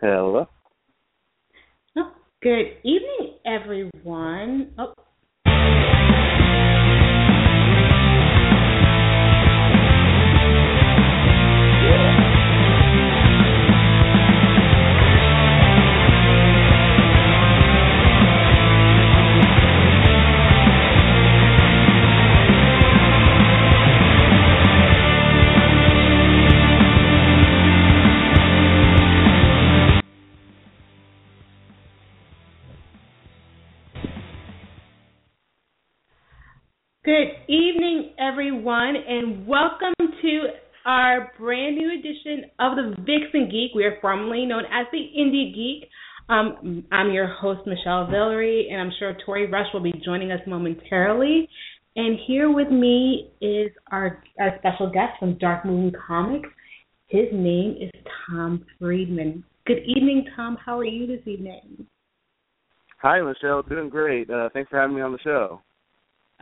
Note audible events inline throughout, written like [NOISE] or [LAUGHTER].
Hello. Oh, good evening, everyone. Oh. Good evening, everyone, and welcome to our brand new edition of the Vixen Geek. We are formerly known as the Indie Geek. Um, I'm your host, Michele Villery, and I'm sure Tory Rush will be joining us momentarily. And here with me is our, our special guest from Dark Moon Comics. His name is Tom Freeman. Good evening, Tom. How are you this evening? Hi, Michele. Doing great. Uh, thanks for having me on the show.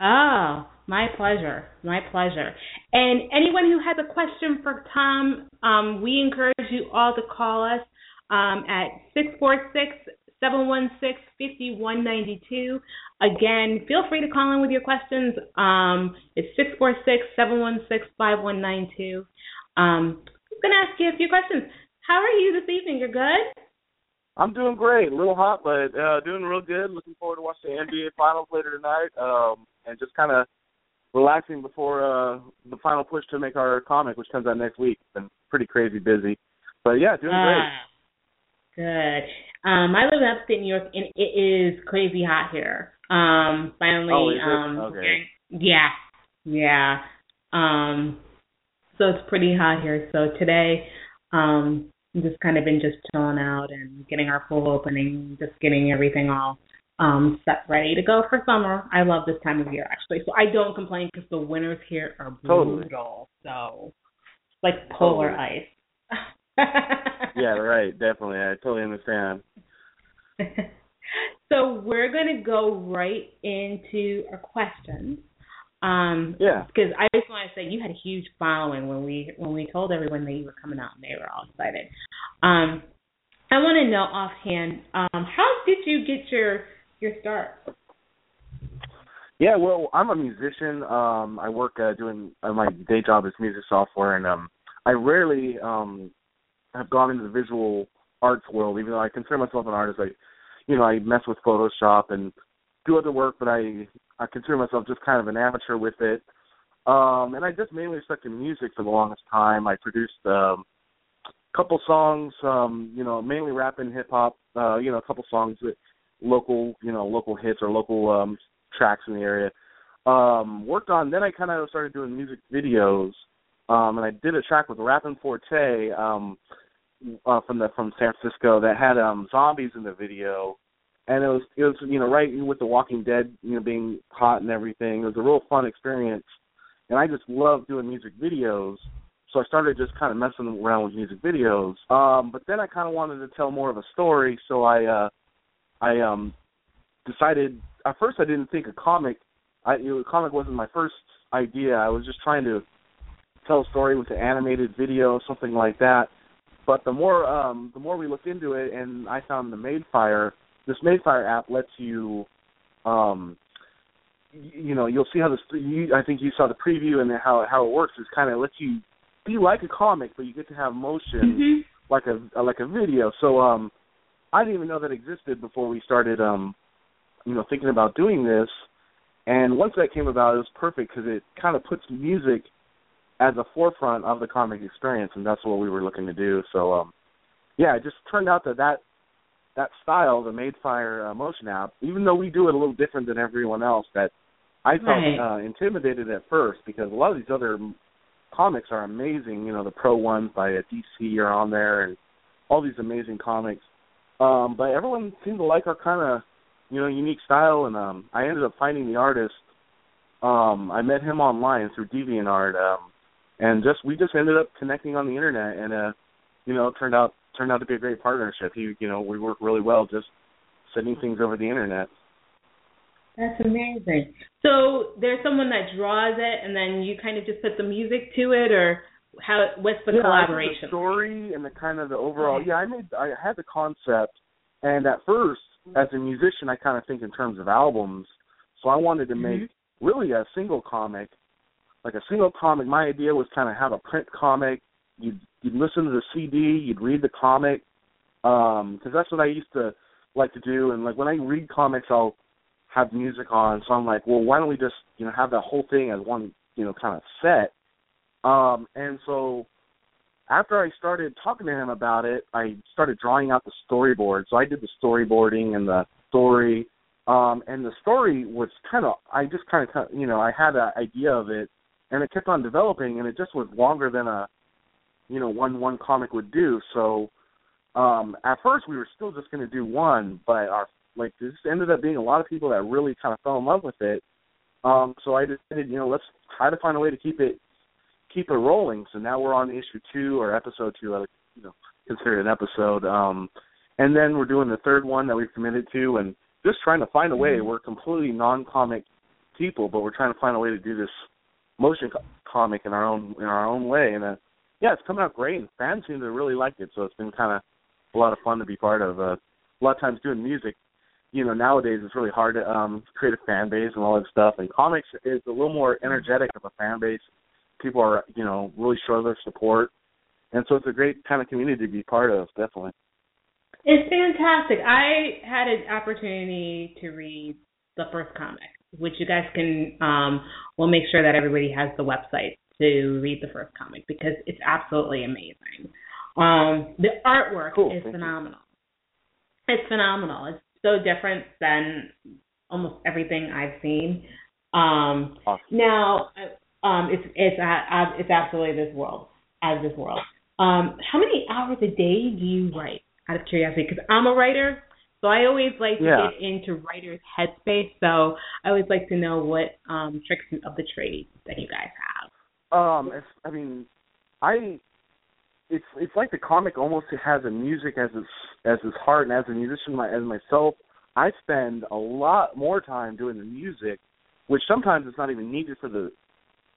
Oh, my pleasure. My pleasure. And anyone who has a question for Tom, um, we encourage you all to call us um, at 646 716 5192. Again, feel free to call in with your questions. Um, it's 646 716 5192. Um, I'm going to ask you a few questions. How are you this evening? You're good? I'm doing great. A little hot, but uh, doing real good. Looking forward to watching the NBA Finals later tonight, um, and just kind of relaxing before uh, the final push to make our comic, which comes out next week. Been pretty crazy busy, but yeah, doing great. Ah, good. Um, I live in upstate New York, and it is crazy hot here. Um, finally, Oh, um, Okay. yeah, yeah. Um, so it's pretty hot here. So today, um, just kind of been just chilling out and getting our full opening, just getting everything all um set ready to go for summer. I love this time of year actually, so I don't complain because the winters here are Totally. brutal. So like polar ice. [LAUGHS] Yeah, right. Definitely. I totally understand. [LAUGHS] so we're gonna go right into our questions. Um, Yeah. because I just want to say you had a huge following when we when we told everyone that you were coming out, and they were all excited. Um, I want to know offhand, um, how did you get your your start? Yeah, well, I'm a musician. Um, I work uh, doing uh, my day job is music software, and um, I rarely um, have gone into the visual arts world. Even though I consider myself an artist, I, you know, I mess with Photoshop and do other work, but I I consider myself just kind of an amateur with it. Um, and I just mainly stuck to music for the longest time. I produced um, a couple songs, um, you know, mainly rap and hip hop. Uh, you know, a couple songs that local, you know, local hits or local um, tracks in the area. Um, worked on. Then I kind of started doing music videos, um, and I did a track with Rappin' 4-Tay um, uh, from the from San Francisco that had um, zombies in the video, and it was it was you know right with The Walking Dead, you know, being hot and everything. It was a real fun experience, and I just love doing music videos. So I started just kind of messing around with music videos. Um, but then I kind of wanted to tell more of a story, so I uh, I um decided at first I didn't think a comic I you know, a comic wasn't my first idea. I was just trying to tell a story with an animated video, something like that. But the more um the more we looked into it and I found the Madefire this Madefire app lets you um you know, you'll see how this you, I think you saw the preview and how how it works is kind of lets you be like a comic but you get to have motion Mm-hmm. like a like a video. So um I didn't even know that existed before we started um you know thinking about doing this. And once that came about, it was perfect because it kind of puts music at the forefront of the comic experience, and that's what we were looking to do. So um yeah, it just turned out that that that style, the Madefire uh, motion app, even though we do it a little different than everyone else, that I felt Right. uh, intimidated at first because a lot of these other comics are amazing. You know, the pro ones by uh, DC are on there, and all these amazing comics. Um, but everyone seemed to like our kind of, you know, unique style, and um, I ended up finding the artist. Um, I met him online through DeviantArt, um, and just we just ended up connecting on the internet, and uh, you know, it turned out turned out to be a great partnership. He, you know, we work really well just sending things over the internet. That's amazing. So there's someone that draws it, and then you kind of just put the music to it, or how? What's the yeah, collaboration? The story and the kind of the overall. Yeah, I made. I had the concept, and at first, as a musician, I kind of think in terms of albums. So I wanted to make Mm-hmm. really a single comic, like a single comic. My idea was kind of have a print comic. You'd you'd listen to the CD, you'd read the comic, because that's what I used to like to do. And like when I read comics, I'll have music on. So I'm like, well, why don't we just you know have the whole thing as one you know kind of set. Um, and so after I started talking to him about it, I started drawing out the storyboard. So I did the storyboarding and the story. Um, and the story was kind of, I just kind of, you know, I had an idea of it, and it kept on developing, and it just was longer than a, you know, one one comic would do. So um, at first we were still just going to do one, but our like this ended up being a lot of people that really kind of fell in love with it. Um, so I decided, you know, let's try to find a way to keep it keep it rolling. So now we're on issue two or episode two. I would, you know, consider it an episode. Um, and then we're doing the third one that we've committed to, and just trying to find a way. We're completely non-comic people, but we're trying to find a way to do this motion co- comic in our own in our own way. And uh, yeah, it's coming out great, and fans seem to really like it. So it's been kind of a lot of fun to be part of. Uh, a lot of times doing music, you know, nowadays it's really hard to um, create a fan base and all that stuff. And comics is a little more energetic of a fan base. People are, you know, really show their support, and so it's a great kind of community to be part of. Definitely. It's fantastic. I had an opportunity to read the first comic, which you guys can. Um, we'll make sure that everybody has the website to read the first comic because it's absolutely amazing. Um, the artwork Cool, is thank you. phenomenal. It's phenomenal. It's so different than almost everything I've seen. Um, Awesome. now, um, it's it's uh, it's absolutely this world, as this world. Um, how many hours a day do you write? Out of curiosity, because I'm a writer, so I always like to Yeah. get into writer's headspace. So I always like to know what um, tricks of the trade that you guys have. Um, it's, I mean, I, it's it's like the comic almost has a music as its as its heart, and as a musician, my, as myself, I spend a lot more time doing the music, which sometimes it's not even needed for the,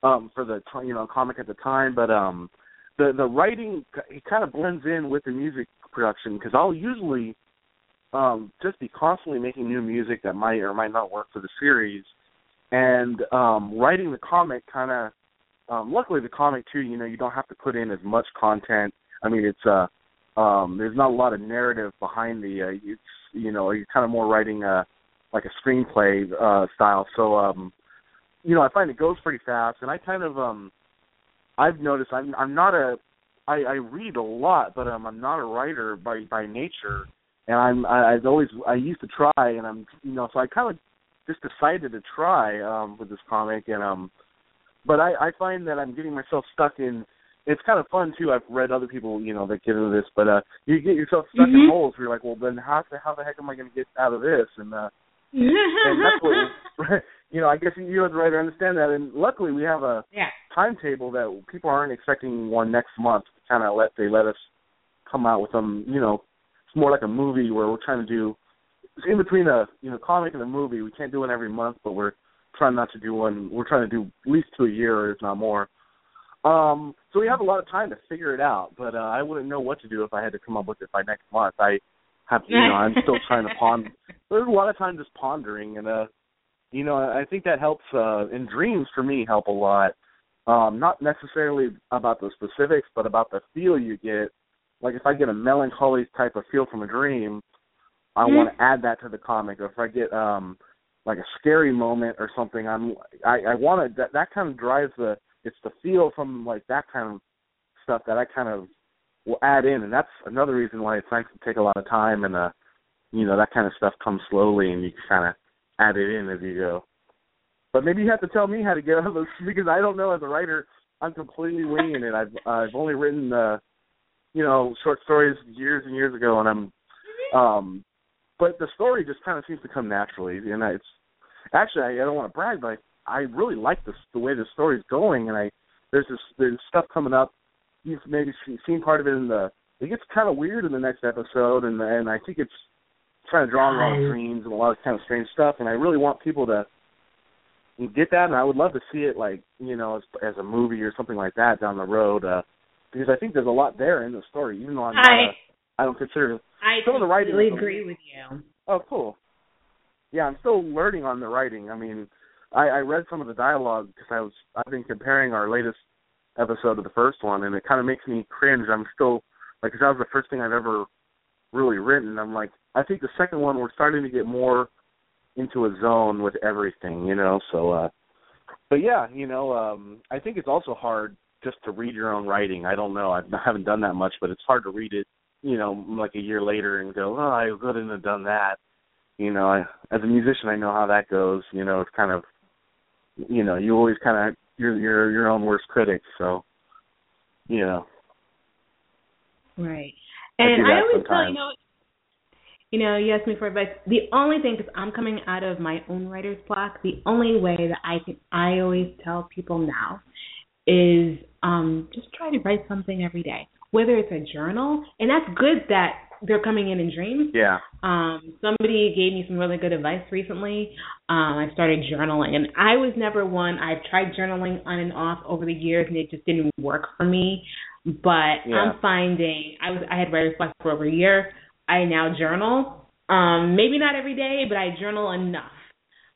um, for the you know comic at the time, but um, the the writing it kind of blends in with the music production because I'll usually, um, just be constantly making new music that might or might not work for the series, and um, writing the comic kind of um luckily the comic too you know you don't have to put in as much content. I mean it's uh um there's not a lot of narrative behind the uh it's you know you're kind of more writing a like a screenplay uh style. So um you know i find it goes pretty fast and i kind of um i've noticed i'm i'm not a i i read a lot but um i'm not a writer by by nature and i'm I, i've always i used to try and i'm you know so i kind of just decided to try um with this comic and um but I, I find that I'm getting myself stuck in. It's kind of fun too. I've read other people, you know, that get into this, but uh, you get yourself stuck in Mhm. holes where you're like, well, then how the how the heck am I going to get out of this? And uh, [LAUGHS] and that's what [LAUGHS] you know. I guess you as a writer understand that. And luckily, we have a yeah. timetable that people aren't expecting one next month. Kind of let they let us come out with them. You know, it's more like a movie where we're trying to do it's in between a you know comic and a movie. We can't do one every month, but we're trying not to do one. We're trying to do at least two a year, if not more. Um, so we have a lot of time to figure it out, but uh, I wouldn't know what to do if I had to come up with it by next month. I have, you know, I'm still trying to ponder. [LAUGHS] There's a lot of time just pondering, and uh, you know, I think that helps. Uh, and dreams for me help a lot. Um, not necessarily about the specifics, but about the feel you get. Like if I get a melancholy type of feel from a dream, I Mhm. want to add that to the comic. Or if I get um like a scary moment or something, I'm I, I want to that that kind of drives the it's the feel from like that kind of stuff that I kind of will add in, and that's another reason why it's nice to take a lot of time and uh you know that kind of stuff comes slowly, and you kind of add it in as you go. But maybe you have to tell me how to get [LAUGHS] out of those because I don't know as a writer. I'm completely winging it. I've I've only written uh, you know short stories years and years ago, and I'm um, but the story just kind of seems to come naturally, and it's actually I, I don't want to brag, but I, I really like the the way the story's going, and I there's this there's stuff coming up. You've maybe seen part of it in the. It gets kind of weird in the next episode, and and I think it's trying to draw on a lot of dreams and a lot of kind of strange stuff, and I really want people to get that, and I would love to see it like you know as as a movie or something like that down the road, uh, because I think there's a lot there in the story, even though I'm not, I a, I don't consider I some of the writing. completely is- agree with you. Oh, cool. Yeah, I'm still learning on the writing. I mean, I, I read some of the dialogue because I was I've been comparing our latest episode to the first one, and it kind of makes me cringe. I'm still like, 'cause that was the first thing I've ever really written. I'm like, I think the second one we're starting to get more into a zone with everything, you know. So, uh but yeah, you know, um I think it's also hard just to read your own writing. I don't know. I've, [LAUGHS] I haven't done that much, but it's hard to read it, you know, like a year later and go, oh, I couldn't have done that. You know, I, as a musician, I know how that goes. You know, it's kind of, you know, you always kind of you're you're your own worst critic. So, you know, Right. And I, that always tell you know, you know, you asked me for advice. The only thing, because I'm coming out of my own writer's block, the only way that I can, I always tell people now, is um just try to write something every day, whether it's a journal, and that's good that they're coming in in dreams. yeah, Um, somebody gave me some really good advice recently. Um, I started journaling, and I was never one. I've tried journaling on and off over the years, and it just didn't work for me. But Yeah. I'm finding I was I had writer's block for over a year. I now journal. Um, maybe not every day, but I journal enough.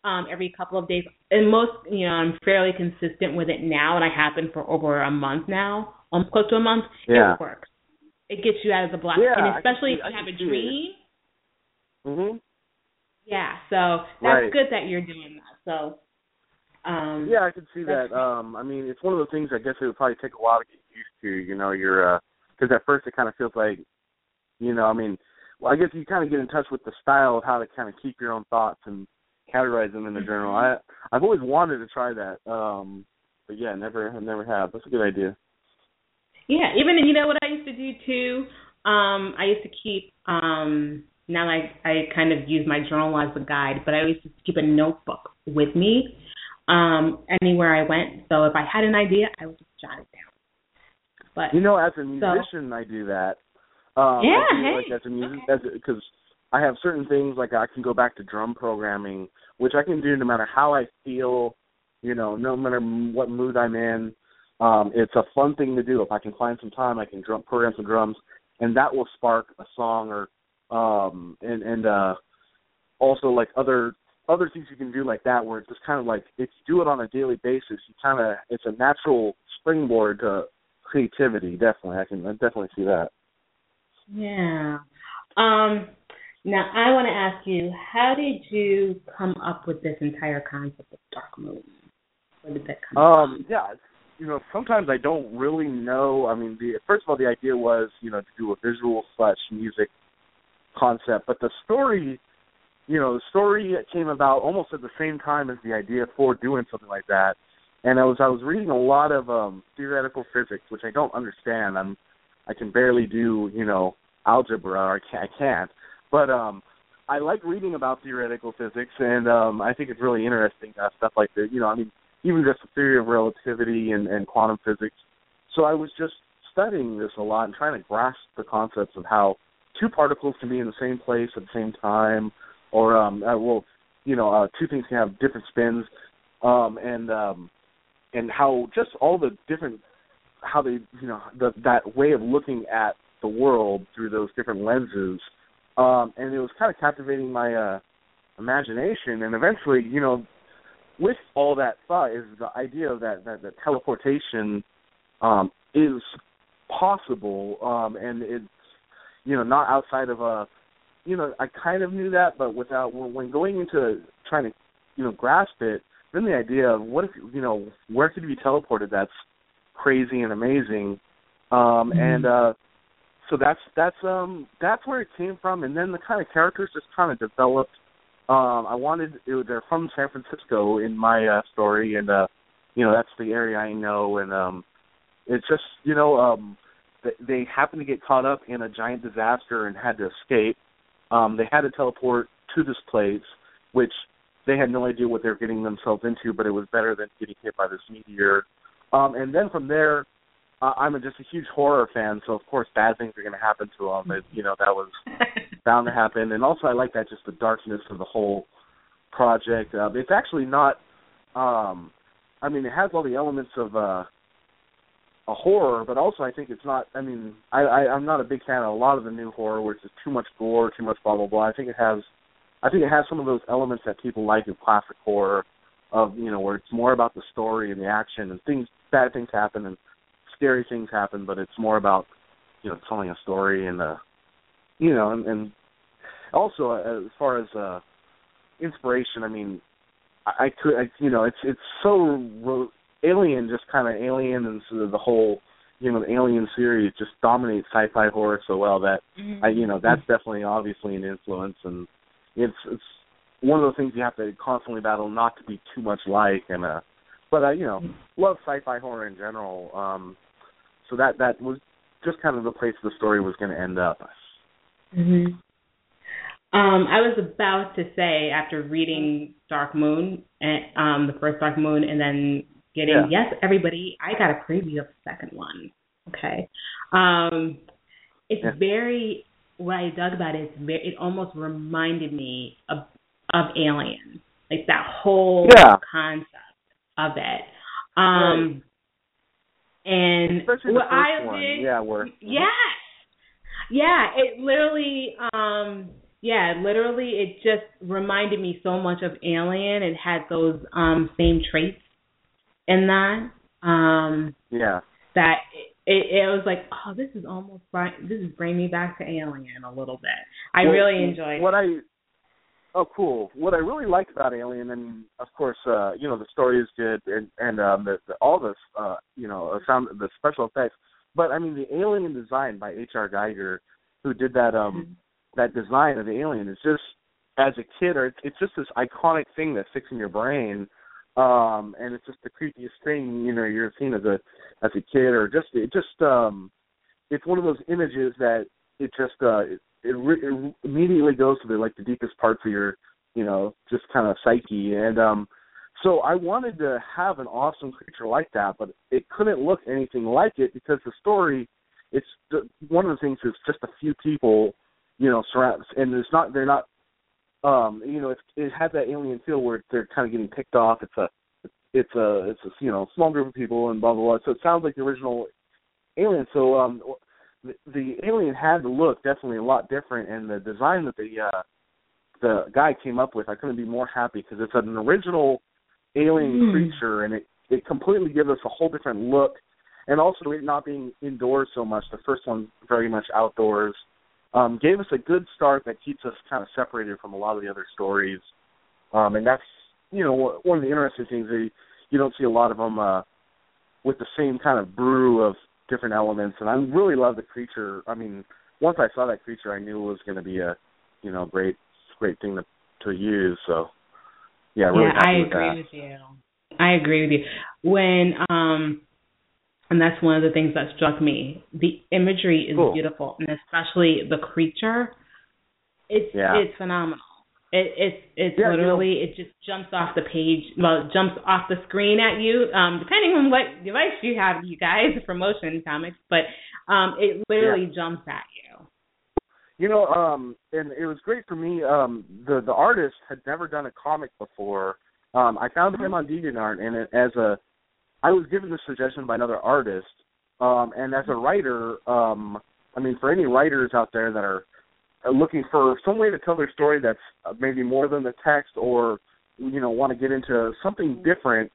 Um, every couple of days, and most, you know, I'm fairly consistent with it now, and I have been for over a month now, almost close to a month. Yeah. It works. It gets you out of the block, Yeah, and especially see- if you have a dream. mhm, Yeah, so that's Right. good that you're doing that. So, um, yeah, I can see that. Um, I mean, it's one of those things. I guess it would probably take a while to get used to. You know, you're uh 'cause at first it kind of feels like, you know, I mean, well, I guess you kind of get in touch with the style of how to kind of keep your own thoughts and categorize them in the journal. I I've always wanted to try that, um, but yeah, never never have. That's a good idea. yeah. Even you know what I used to do too. Um, I used to keep. Um, now I I kind of use my journal as a guide, but I used to keep a notebook with me um, anywhere I went. So if I had an idea, I would just jot it down. But You know, as a musician, I do that. Um, Yeah, I hey, like as a music, okay. because I have certain things like I can go back to drum programming, which I can do no matter how I feel. You know, no matter what mood I'm in. Um, it's a fun thing to do. If I can find some time, I can drum program some drums, and that will spark a song or um and and uh also like other other things you can do like that where it's just kind of like if you do it on a daily basis you kind of it's a natural springboard to creativity definitely i can I definitely see that yeah. Um, now I want to ask you, how did you come up with this entire concept of dark moon? Where did that come um yeah you know sometimes i don't really know i mean the first of all the idea was you know to do a visual slash music concept but the story you know the story came about almost at the same time as the idea for doing something like that and i was i was reading a lot of um theoretical physics which i don't understand i'm i can barely do you know algebra or i can't, but um i like reading about theoretical physics and um i think it's really interesting uh, stuff like that you know i mean even just the theory of relativity and, and quantum physics. So I was just studying this a lot and trying to grasp the concepts of how two particles can be in the same place at the same time, or um, uh, well, you know, uh, two things can have different spins, um, and um, and how just all the different how they you know the, that way of looking at the world through those different lenses, um, and it was kind of captivating my uh, imagination, and eventually, you know, with all that thought is the idea that that, that teleportation um, is possible, um, and it's you know not outside of a you know I kind of knew that, but without when going into trying to you know grasp it, then the idea of what if you know where could you be teleported? That's crazy and amazing, um, and uh, so that's that's um that's where it came from, and then the kind of characters just kind of developed. Um, I wanted it, they're from San Francisco in my uh, story, and uh, you know that's the area I know, and um, it's just you know um, they, they happened to get caught up in a giant disaster and had to escape. Um, they had to teleport to this place, which they had no idea what they were getting themselves into, but it was better than getting hit by this meteor. Um, and then from there, uh, I'm a, just a huge horror fan, so of course bad things are going to happen to them. It, you know that was [LAUGHS] bound to happen, and also I like that just the darkness of the whole project. Uh, it's actually not. um I mean, it has all the elements of uh a horror, but also I think it's not. I mean, I, I I'm not a big fan of a lot of the new horror, where it's just too much gore, too much blah blah blah. I think it has, I think it has some of those elements that people like in classic horror, of you know where it's more about the story and the action and things, bad things happen and scary things happen, but it's more about you know telling a story and uh, you know, and, and also uh, as far as uh inspiration, I mean, I, I could, I, you know, it's it's so Alien just kind of Alien and sort of the whole you know the Alien series just dominates sci-fi horror so well that Mm-hmm. I you know that's definitely obviously an influence and it's it's one of those things you have to constantly battle not to be too much like and uh but I you know love sci-fi horror in general um so that that was just kind of the place the story was going to end up hmm Um, I was about to say after reading Dark Moon and um the first Dark Moon and then getting Yeah. yes everybody I got a preview of the second one. Okay. Um it's Yeah. very what I dug about it is very it almost reminded me of of Alien. Like that whole Yeah. concept of it. Um and especially the what first I one did yeah where Yes. Yeah, it literally um yeah, literally it just reminded me so much of Alien. It had those um same traits in that. Um yeah that it, it, it was like, oh, this is almost this is bringing me back to Alien a little bit. I Well, really enjoyed what it. I oh cool. What I really liked about Alien, and of course, uh, you know, the story is good, and and um, the, the all the uh, you know, uh, sound the special effects. But I mean, the alien design by H.R. Giger, who did that um Mm-hmm. that design of the alien, is just as a kid, or it's, it's just this iconic thing that sticks in your brain. Um, and it's just the creepiest thing you know you're seen as a as a kid, or just it just um, it's one of those images that it just uh it, re- it immediately goes to the like the deepest parts of your you know just kind of psyche. And um so I wanted to have an awesome creature like that but it couldn't look anything like it because the story it's the, one of the things is just a few people you know surround and it's not they're not um you know it's it had that alien feel where they're kind of getting picked off. It's a it's a it's a you know small group of people and blah blah blah. So it sounds like the original alien. So um the, the alien had to look definitely a lot different, and the design that the uh, the guy came up with, I couldn't be more happy because it's an original alien Mm. creature, and it it completely gives us a whole different look, and also it not being indoors so much. The first one very much outdoors, um, gave us a good start that keeps us kind of separated from a lot of the other stories, um, and that's you know one of the interesting things that you don't see a lot of them uh, with the same kind of brew of different elements, and I really love the creature. I mean, once I saw that creature, I knew it was going to be a, you know, great, great thing to to use. So, yeah, really yeah, I with agree that. with you. I agree with you. When um and that's one of the things that struck me. The imagery is Cool. beautiful and especially the creature. It's Yeah. it's phenomenal. It it's it's Yeah, you literally it just jumps off the page well, it jumps off the screen at you, um, depending on what device you have, you guys, for motion comics, but um it literally jumps at you. You know, um, and it was great for me. Um, the the artist had never done a comic before. Um, I found him on DeviantArt, and it, as a, I was given the suggestion by another artist, um, and as a writer, um, I mean, for any writers out there that are are looking for some way to tell their story that's uh, maybe more than the text, or you know, want to get into something different,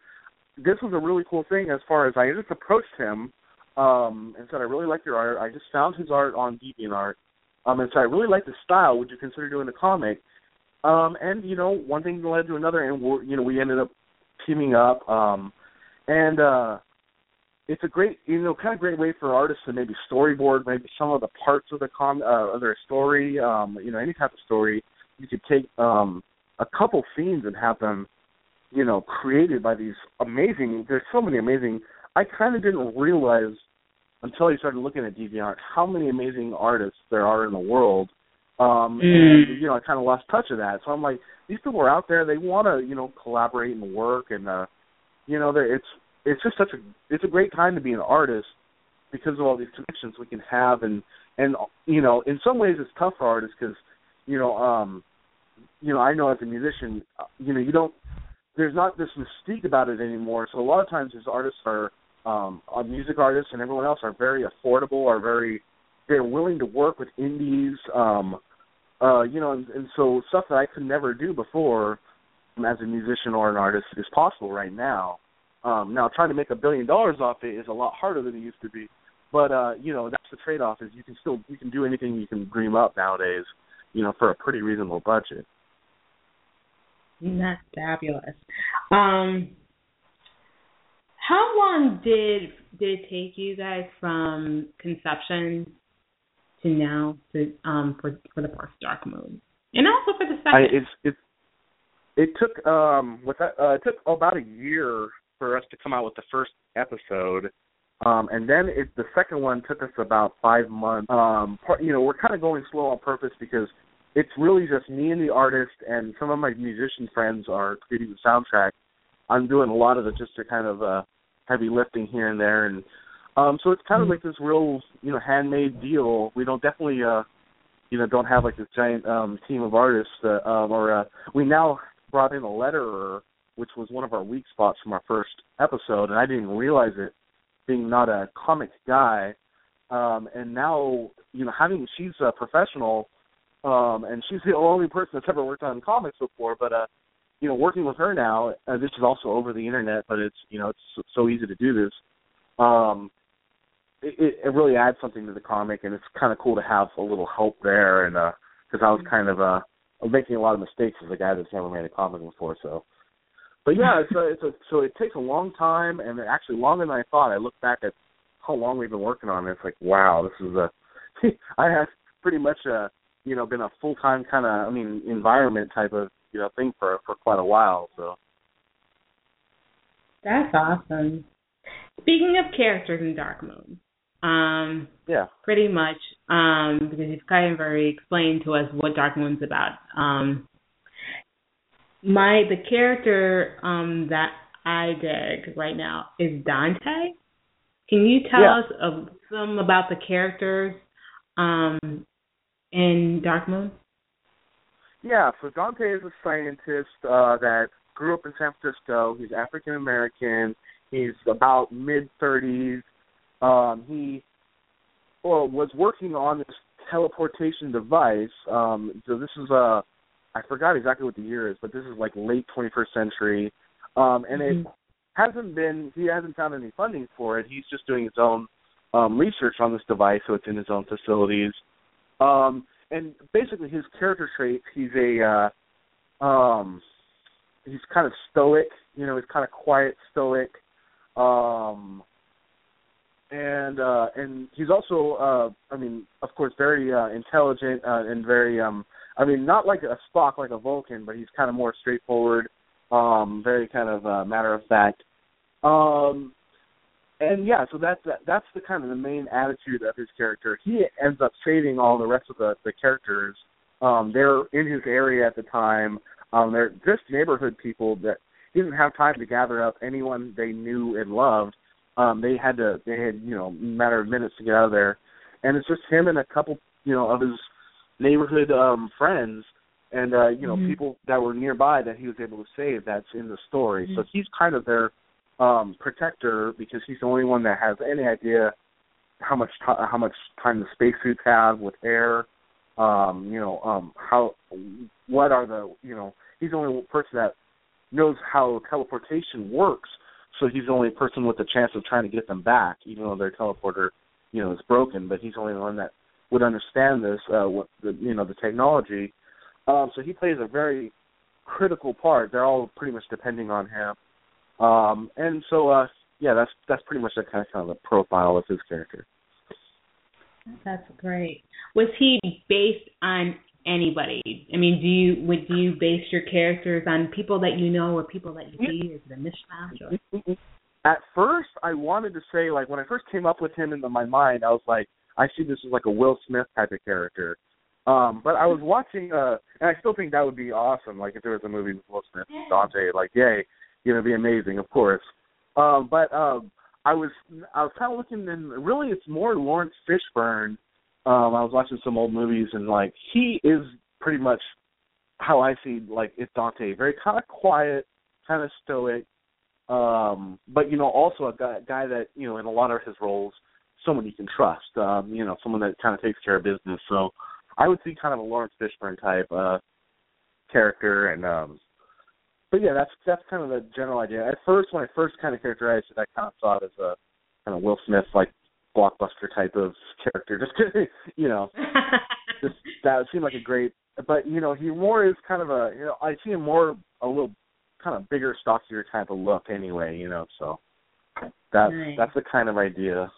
this was a really cool thing. As far as I just approached him um, and said, I really like your art. I just found his art on DeviantArt. Um, and so I really like the style. Would you consider doing a comic? Um, and you know, one thing led to another, and we're, you know, we ended up teaming up. Um, and uh, it's a great you know kind of great way for artists to maybe storyboard maybe some of the parts of the com uh, of their story um you know any type of story you could take um a couple scenes and have them you know created by these amazing there's so many amazing i kind of didn't realize until I started looking at DeviantArt how many amazing artists there are in the world um Mm. and you know i kind of lost touch of that so i'm like these people are out there they want to you know collaborate and work and uh you know they're- it's it's just such a it's a great time to be an artist because of all these connections we can have and and you know in some ways it's tough for artists because you know um you know i know as a musician uh, you know you don't there's not this mystique about it anymore. So a lot of times as artists are um uh, music artists and everyone else are very affordable are very they're willing to work with indies um uh you know and, and so stuff that i could never do before um, as a musician or an artist is possible right now um, now, trying to make a billion dollars off it is a lot harder than it used to be. But uh, you know, that's the trade-off. Is you can still you can do anything you can dream up nowadays. You know, for a pretty reasonable budget. That's fabulous. Um, how long did did it take you guys from conception to now to um for for the first Dark Moon, and also for the second? I, it's it's it took um with that uh, it took about a year for us to come out with the first episode. Um, and then it, the second one took us about five months. Um, part, you know, we're kind of going slow on purpose because it's really just me and the artist, and some of my musician friends are creating the soundtrack. I'm doing a lot of the just the kind of uh, heavy lifting here and there, and um, so it's kind of like this real, you know, handmade deal. We don't definitely, uh, you know, don't have like this giant um, team of artists. Uh, um, or uh, we now brought in a letterer, which was one of our weak spots from our first episode, and I didn't even realize it, being not a comic guy. Um, and now, you know, having she's a professional, um, and she's the only person that's ever worked on comics before. But uh, you know, working with her now, uh, this is also over the internet, but it's you know it's so- easy to do this. Um, it, it, really adds something to the comic, and it's kind of cool to have a little help there. And because I was kind of uh making a lot of mistakes as a guy that's never made a comic before, so. But yeah, it's a, it's a so it takes a long time, and actually longer than I thought. I look back at how long we've been working on it. It's like wow, this is a. [LAUGHS] I have pretty much a you know been a full time kind of I mean environment type of you know thing for for quite a while. So That's awesome. Speaking of characters in Dark Moon, um, yeah, pretty much um, because you've kind of already explained to us what Dark Moon's about. Um, my the character um, that I dig right now is Dante. Can you tell Yeah. us uh, some about the characters um, in Dark Moon? Yeah, so Dante is a scientist uh, that grew up in San Francisco. He's African American. He's about mid thirties. Um, he well was working on this teleportation device. Um, so this is uh, I forgot exactly what the year is, but this is like late 21st century. Um, and it hasn't been he hasn't found any funding for it. He's just doing his own um, research on this device, so it's in his own facilities. Um, and basically his character traits he's a uh um he's kind of stoic you know he's kind of quiet stoic um and uh and he's also uh i mean of course very uh intelligent uh, and very um i mean not like a spock like a vulcan but he's kind of more straightforward um very kind of uh matter of fact um and yeah, so that's that's the kind of the main attitude of his character. He ends up saving all the rest of the the characters. Um, they're in his area at the time. Um, they're just neighborhood people that didn't have time to gather up anyone they knew and loved. Um, they had to they had you know matter of minutes to get out of there, and it's just him and a couple you know of his neighborhood um, friends and uh, you know Mhm. people that were nearby that he was able to save. That's in the story. So he's kind of their um protector because he's the only one that has any idea how much ti how much time the spacesuits have with air um you know um how what are the you know he's the only person that knows how teleportation works so he's the only person with the chance of trying to get them back even though their teleporter you know is broken but he's the only one that would understand this uh what the you know the technology um so he plays a very critical part they're all pretty much depending on him um, and so, uh, yeah, that's that's pretty much the kind of, kind of the profile of his character. That's great. Was he based on anybody? I mean, do you would do you base your characters on people that you know or people that you see? Is it a mishmash? Or? At first, I wanted to say like when I first came up with him in my mind, I was like, I see this as like a Will Smith type of character. Um, but I was watching, uh, and I still think that would be awesome. Like if there was a movie with Will Smith and Dante, like yay, you know, it'd be amazing, of course. Um, but um, I was I was kind of looking, and really, it's more Laurence Fishburne. Um, I was watching some old movies, and like he is pretty much how I see like it's Dante, very kind of quiet, kind of stoic, um, but you know, also a guy, guy that you know in a lot of his roles, someone you can trust. Um, you know, someone that kind of takes care of business. So I would see kind of a Laurence Fishburne type uh character and um but yeah, that's that's kind of the general idea. At first when I first kind of characterized it I kind of saw it as a kind of Will Smith like blockbuster type of character. [LAUGHS] Just you know just [LAUGHS] that seemed like a great but you know, he more is kind of a you know, I see him more a little kind of bigger, stockier type of look anyway, you know, so that's Nice. that's the kind of idea.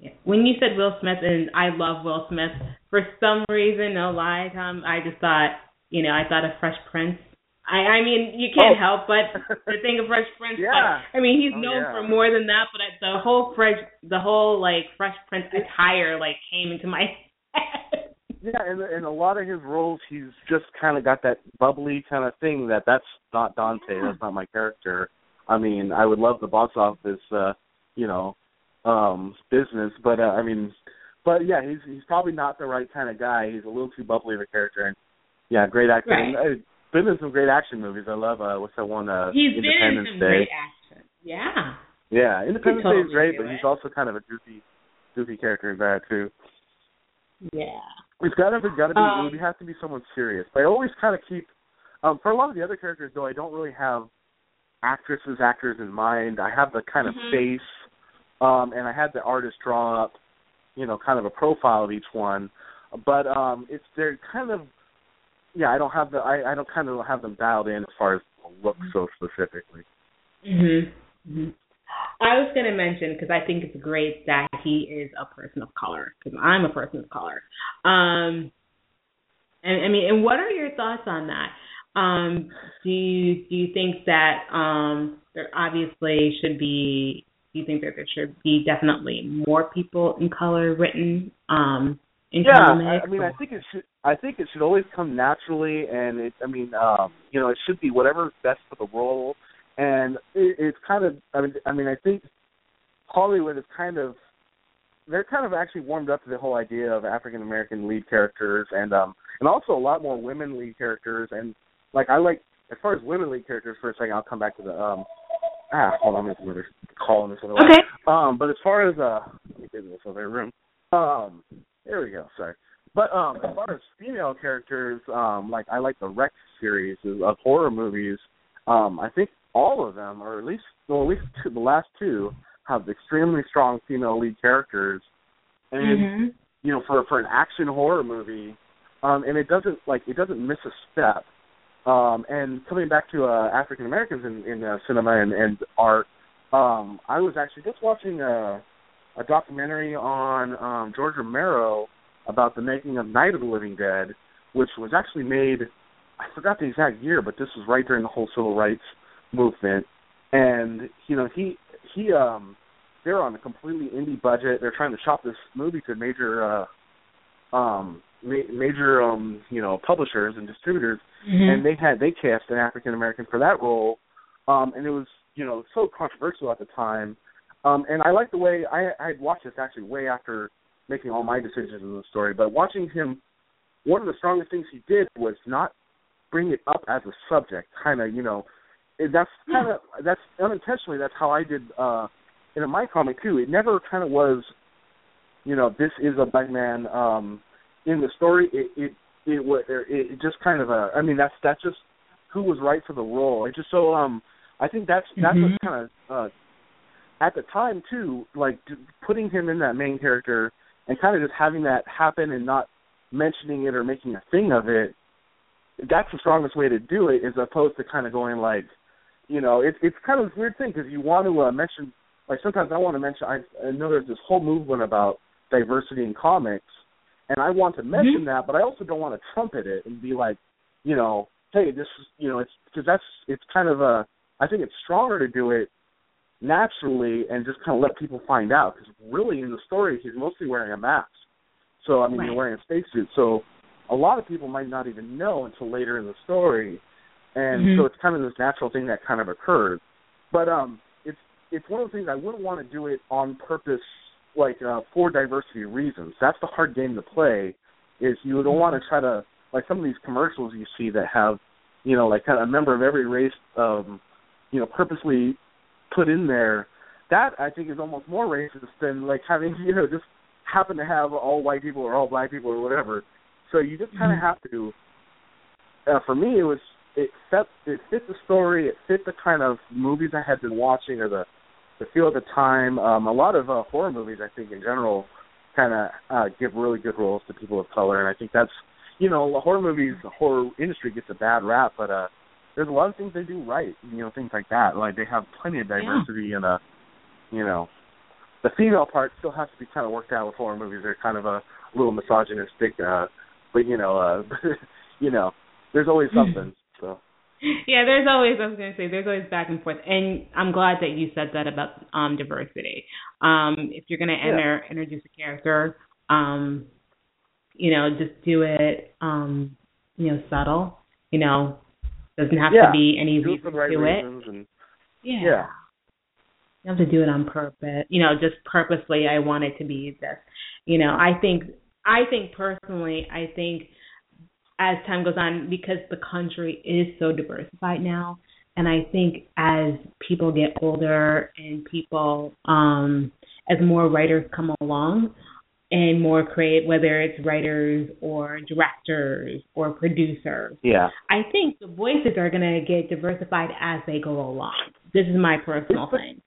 Yeah. When you said Will Smith, and I love Will Smith, for some reason, no lie, Tom, I just thought, you know, I thought of Fresh Prince. I, I mean, you can't Oh. help but [LAUGHS] to think of Fresh Prince. Yeah. I mean, he's Oh, known yeah. for more than that, but I- the whole Fresh, the whole like Fresh Prince attire, like came into my [LAUGHS] head. Yeah, and in a lot of his roles, he's just kind of got that bubbly kind of thing that that's not Dante. That's not my character. I mean, I would love the box office, uh, you know, um, business, but uh, I mean, but yeah, he's he's probably not the right kind of guy. He's a little too bubbly of a character, and yeah, great actor. Right. And, uh, been in some great action movies. I love uh, what's that one? Uh, he's been in some Day. great action. Yeah. Yeah, Independence totally Day is great, but it. he's also kind of a goofy, goofy character in that too. Yeah. It's gotta be gotta be Um, it would have to be someone serious. But I always kind of keep um for a lot of the other characters though I don't really have actresses actors in mind. I have the kind of Mhm. face um and I had the artist draw up you know kind of a profile of each one. But um it's they're kind of yeah I don't have the I I don't kind of have them dialed in as far as look so specifically. Mhm. Mhm. I was going to mention because I think it's great that he is a person of color because I'm a person of color. Um, and I mean, and what are your thoughts on that? Um, do you do you think that um, there obviously should be? Do you think that there should be definitely more people in color written um, in yeah, I, comics? I mean, I think it should. I think it should always come naturally, and it. I mean, um, you know, it should be whatever's best for the role, and it, it's kind of. I mean, I mean, I think Hollywood is kind of. They're kind of actually warmed up to the whole idea of African American lead characters, and um, and also a lot more women lead characters, and like I like as far as women lead characters. For a second, I'll come back to the um. Ah, hold on, another call in this other way. Okay. Um, but as far as uh, let me get this other room. Um, there we go. Sorry. But um, as far as female characters, um, like I like the Rex series of horror movies. Um, I think all of them, or at least, well, at least two, the last two, have extremely strong female lead characters. And Mhm. you know, for for an action horror movie, um, and it doesn't like it doesn't miss a step. Um, and coming back to uh, African Americans in, in uh, cinema and, and art, um, I was actually just watching a, a documentary on um, George Romero about the making of Night of the Living Dead, which was actually made. I forgot the exact year, but this was right during the whole civil rights movement. And you know, he he um they're on a completely indie budget. They're trying to shop this movie to major uh um ma- major um you know publishers and distributors Mhm. and they had they cast an African American for that role, um, and it was you know so controversial at the time. Um, and I like the way I I had watched this actually way after making all my decisions in the story, but watching him, one of the strongest things he did was not bring it up as a subject, kind of you know, that's kind of that's unintentionally that's how I did uh, in my comic too. It never kind of was, you know, this is a black man um, in the story. It it it was it, it just kind of a I mean that's that's just who was right for the role. It just so um I think that's that's Mhm. what kind of uh at the time too like putting him in that main character and kind of just having that happen and not mentioning it or making a thing of it that's the strongest way to do it as opposed to kind of going like you know, it's it's kind of this weird thing because you want to uh, mention like sometimes I want to mention I, I know there's this whole movement about diversity in comics, and I want to mention mm-hmm. that, but I also don't want to trumpet it and be like, you know, hey, this is you know, it's because that's it's kind of a I think it's stronger to do it naturally and just kind of let people find out because really in the story he's mostly wearing a mask, so I mean right. you're wearing a spacesuit, so a lot of people might not even know until later in the story, and mm-hmm. so it's kind of this natural thing that kind of occurred, but um, it's it's one of the things I wouldn't want to do it on purpose like uh, for diversity reasons. That's the hard game to play. Is you don't want to try to like some of these commercials you see that have, you know, like kind of a member of every race, um, you know, purposely put in there. That I think is almost more racist than like having [LAUGHS] you know just happen to have all white people or all black people or whatever. So you just kind of mm-hmm. have to. Uh, for me, it was it fit it fit the story. It fit the kind of movies I had been watching or the the feel of the time. Um, a lot of uh, horror movies, I think, in general, kind of uh, give really good roles to people of color, and I think that's you know, the horror movies, the horror industry gets a bad rap, but uh, there's a lot of things they do right. You know, things like that. Like they have plenty of diversity yeah. and uh, you know, the female part still has to be kind of worked out with horror movies. They're kind of a little misogynistic, uh, but you know, uh, [LAUGHS] you know, there's always something. [LAUGHS] Yeah, there's always I was gonna say there's always back and forth, and I'm glad that you said that about um diversity. Um, if you're gonna enter yeah. introduce a character, um, you know, just do it um, you know, subtle. You know, doesn't have yeah. to be any do reason right to it. And, yeah. yeah. You have to do it on purpose. You know, just purposely I want it to be this. You know, I think I think personally, I think as time goes on because the country is so diversified now. And i think as people get older and people um as more writers come along and more create whether it's writers or directors or producers yeah. I think the voices are going to get diversified as they go along. This is my personal thing.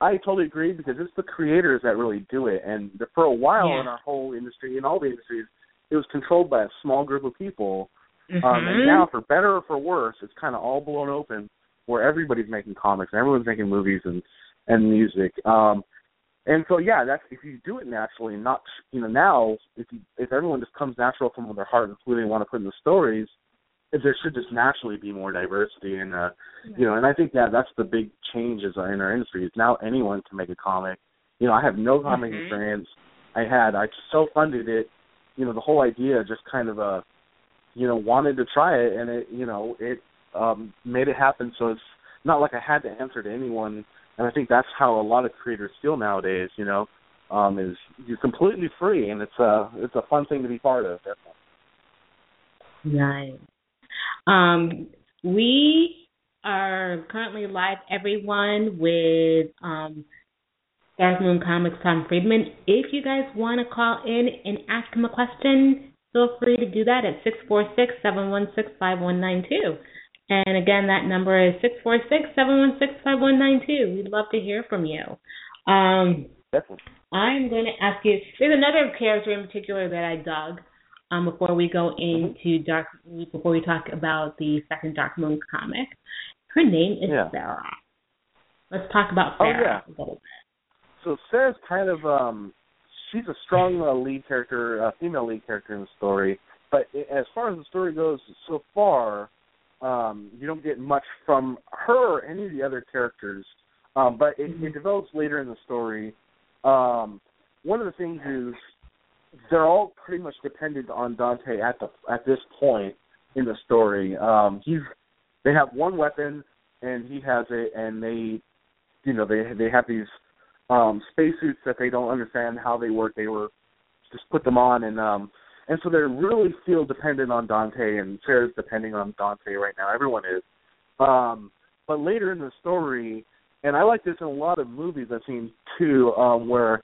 I totally agree because it's the creators that really do it, and for a while yeah. in our whole industry, in all the industries, it was controlled by a small group of people. Mm-hmm. Um, and now, for better or for worse, it's kind of all blown open, where everybody's making comics, and everyone's making movies and and music. Um, and so, yeah, that's if you do it naturally, not you know now if you if everyone just comes natural from their heart and who they want to put in the stories, there should just naturally be more diversity and uh you know and i think that that's the big changes in our industry is now anyone can make a comic you know i have no comic mm-hmm. experience i had i self funded it you know the whole idea just kind of uh you know wanted to try it and it you know it um made it happen. So it's not like I had to answer to anyone and I think that's how a lot of creators feel nowadays you know um is you're completely free and it's a it's a fun thing to be part of definitely. Nice. Um we are currently live everyone with um Dark Moon Comics Tom Freeman. If you guys want to call in and ask him a question, feel free to do that at 646-716-5192. And again, that number is 646-716-5192. We'd love to hear from you. Um, Definitely. I'm going to ask you. There's another character in particular that I dug um, before we go into. Dark. Before we talk about the second Dark Moon comic, her name is yeah. Sarah. Let's talk about Sarah oh, yeah. a little bit so Sarah's kind of um she's a strong uh, lead character, uh, female lead character in the story. But as far as the story goes, so far, um, you don't get much from her or any of the other characters. Um, but it, it develops later in the story. Um, one of the things is they're all pretty much dependent on Dante at the at this point in the story. Um, he's they have one weapon and he has it, and they, you know, they they have these um spacesuits that they don't understand how they work. They were just put them on and um and so they really feel dependent on Dante and Sarah's depending on Dante right now. Everyone is. Um but later in the story and I like this in a lot of movies I've seen too, um, where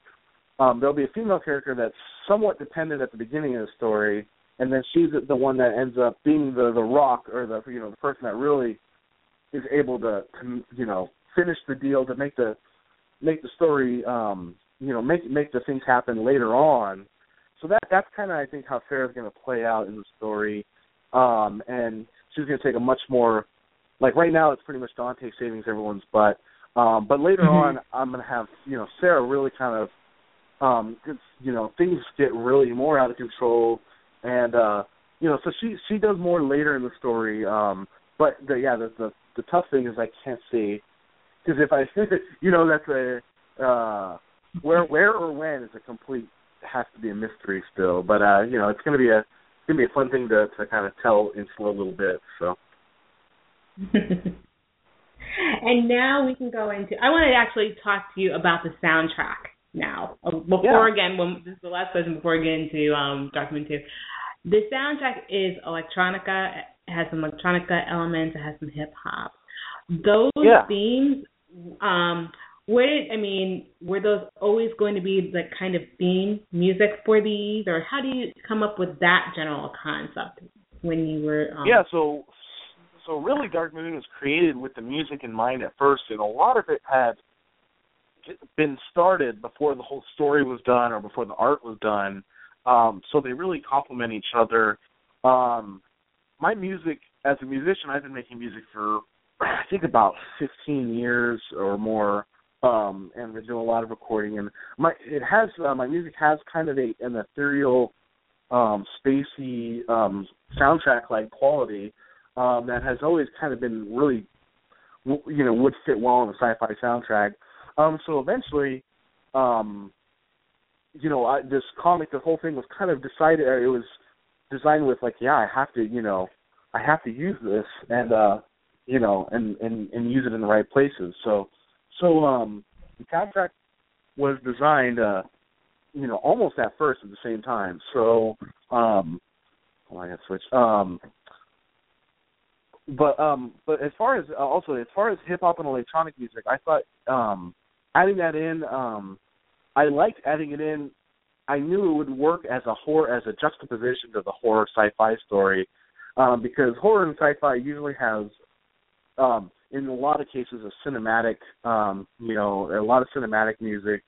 um there'll be a female character that's somewhat dependent at the beginning of the story and then she's the one that ends up being the the rock or the you know the person that really is able to, to you know finish the deal to make the make the story um you know make make the things happen later on so that that's kind of i think how sarah's going to play out in the story um and she's going to take a much more like right now it's pretty much Dante saving everyone's butt. Um, but later Mhm. on, I'm gonna have you know Sarah really kind of, um, it's, you know things get really more out of control, and uh, you know so she she does more later in the story. Um, but the, yeah, the, the the tough thing is I can't see because if I [LAUGHS] you know that's a uh, where where or when is a complete has to be a mystery still. But uh, you know it's gonna be a it's gonna be a fun thing to to kind of tell in slow little bit. So. [LAUGHS] and now we can go into. I want to actually talk to you about the soundtrack now. Uh, Before Yeah. again, when this is the last question before we get into um, Dark Moon Two. The soundtrack is electronica. It has some electronica elements. It has some hip hop. Those Yeah. themes. Um, where did I mean? Were those always going to be the kind of theme music for these, or how do you come up with that general concept when you were? Um, Yeah, so so really Dark Moon was created with the music in mind at first and a lot of it had been started before the whole story was done or before the art was done. Um so they really complement each other. Um my music as a musician I've been making music for I think about 15 years or more um and been doing a lot of recording and my it has uh, my music has kind of a an ethereal um spacey um soundtrack like quality um, that has always kind of been really, you know, would fit well on a sci-fi soundtrack. Um, so eventually, um, you know, I, this comic, the whole thing was kind of decided. It was designed with like, yeah, I have to, you know, I have to use this and, uh, you know, and and and use it in the right places. So, so um, the contract was designed, uh, you know, almost at first at the same time. So, um, oh, I got switch. Um, but um but as far as uh, also as far as hip hop and electronic music i thought um adding that in um i liked adding it in i knew it would work as a horror as a juxtaposition to the horror sci-fi story um because horror and sci-fi usually has um in a lot of cases a cinematic um you know a lot of cinematic music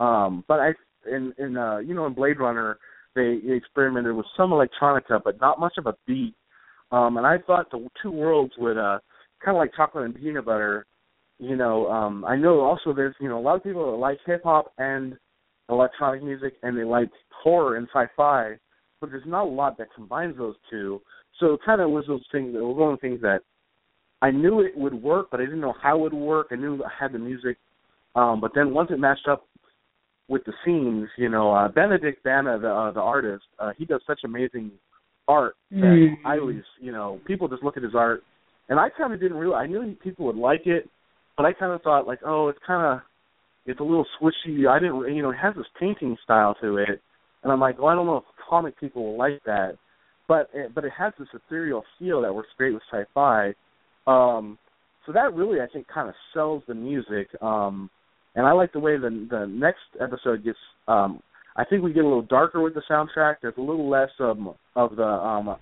um but i in in uh you know in blade runner they experimented with some electronica but not much of a beat um, and I thought the two worlds would uh, kind of like chocolate and peanut butter. You know, um, I know also there's you know a lot of people that like hip hop and electronic music, and they like horror and sci-fi, but there's not a lot that combines those two. So it kind of was those things. One of the things that I knew it would work, but I didn't know how it would work. I knew I had the music, um, but then once it matched up with the scenes, you know, uh, Benedict Bana, the uh, the artist, uh, he does such amazing art that Mm. I always, you know, people just look at his art, and I kind of didn't realize. I knew people would like it, but I kind of thought like, oh, it's kind of, it's a little swishy. I didn't, you know, it has this painting style to it, and I'm like, well, I don't know if comic people will like that, but it, but it has this ethereal feel that works great with sci-fi. Um, so that really, I think, kind of sells the music. Um, and I like the way the the next episode gets um, I think we get a little darker with the soundtrack. There's a little less um, of the, um,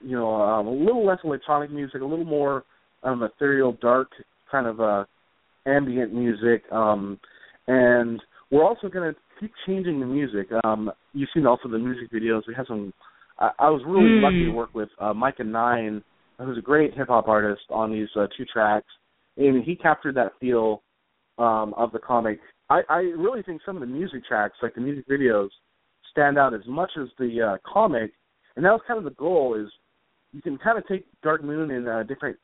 you know, um, a little less electronic music, a little more um, ethereal, dark kind of uh, ambient music. Um, and we're also going to keep changing the music. Um, you've seen also the music videos. We have some. I, I was really Mm. lucky to work with uh, Myka Nine, who's a great hip hop artist on these uh, two tracks, and he captured that feel um, of the comic I, I really think some of the music tracks, like the music videos, stand out as much as the uh, comic, and that was kind of the goal. Is you can kind of take Dark Moon in uh, different,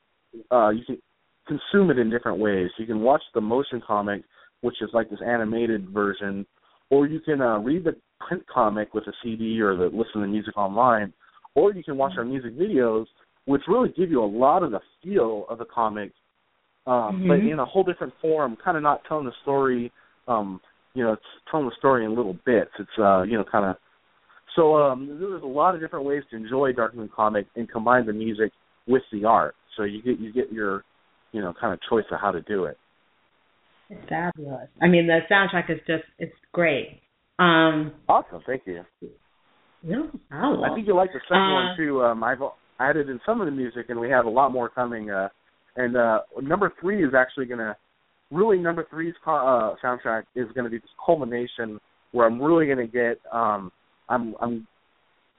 uh, you can consume it in different ways. You can watch the motion comic, which is like this animated version, or you can uh, read the print comic with a CD or the listen to music online, or you can watch our music videos, which really give you a lot of the feel of the comic, um, but Mhm. in a whole different form, kind of not telling the story um you know it's telling the story in little bits it's uh you know kind of so um there's a lot of different ways to enjoy dark moon comic and combine the music with the art so you get you get your you know kind of choice of how to do it It's fabulous. I mean, the soundtrack is just it's great. Um, awesome thank you no problem. i think you'll like the second Uh, one too um i've added in some of the music and we have a lot more coming uh and uh number three is actually going to really number three's co- uh, soundtrack is going to be this culmination where I'm really going to get um I'm I'm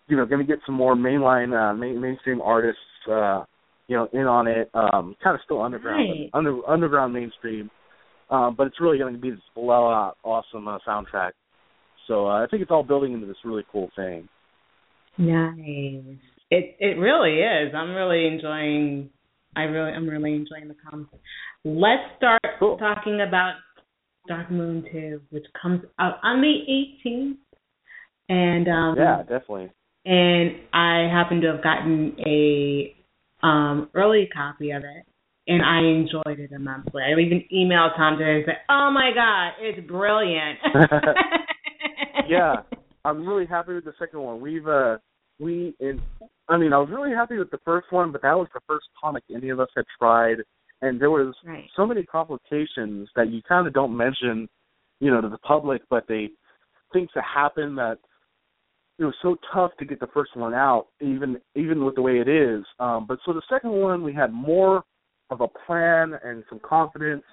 you know going to get some more mainline uh, main, mainstream artists uh you know, in on it. Um, kind of still underground, Right. under underground mainstream, um, but it's really going to be this blowout, awesome uh, soundtrack. So uh, I think it's all building into this really cool thing. Nice. It it really is. I'm really enjoying. I really I'm really enjoying the comics. Let's start Cool. talking about Dark Moon 2, which comes out on the 18th. And um Yeah, definitely. and I happen to have gotten a um early copy of it and I enjoyed it immensely. I even emailed Tom today and said, Oh my god, it's brilliant. [LAUGHS] [LAUGHS] yeah, I'm really happy with the second one. We've uh we in I mean, I was really happy with the first one, but that was the first comic any of us had tried and there was Right. so many complications that you kind of don't mention, you know, to the public, but they things that happen that it was so tough to get the first one out, even even with the way it is. Um, but so the second one, we had more of a plan and some confidence,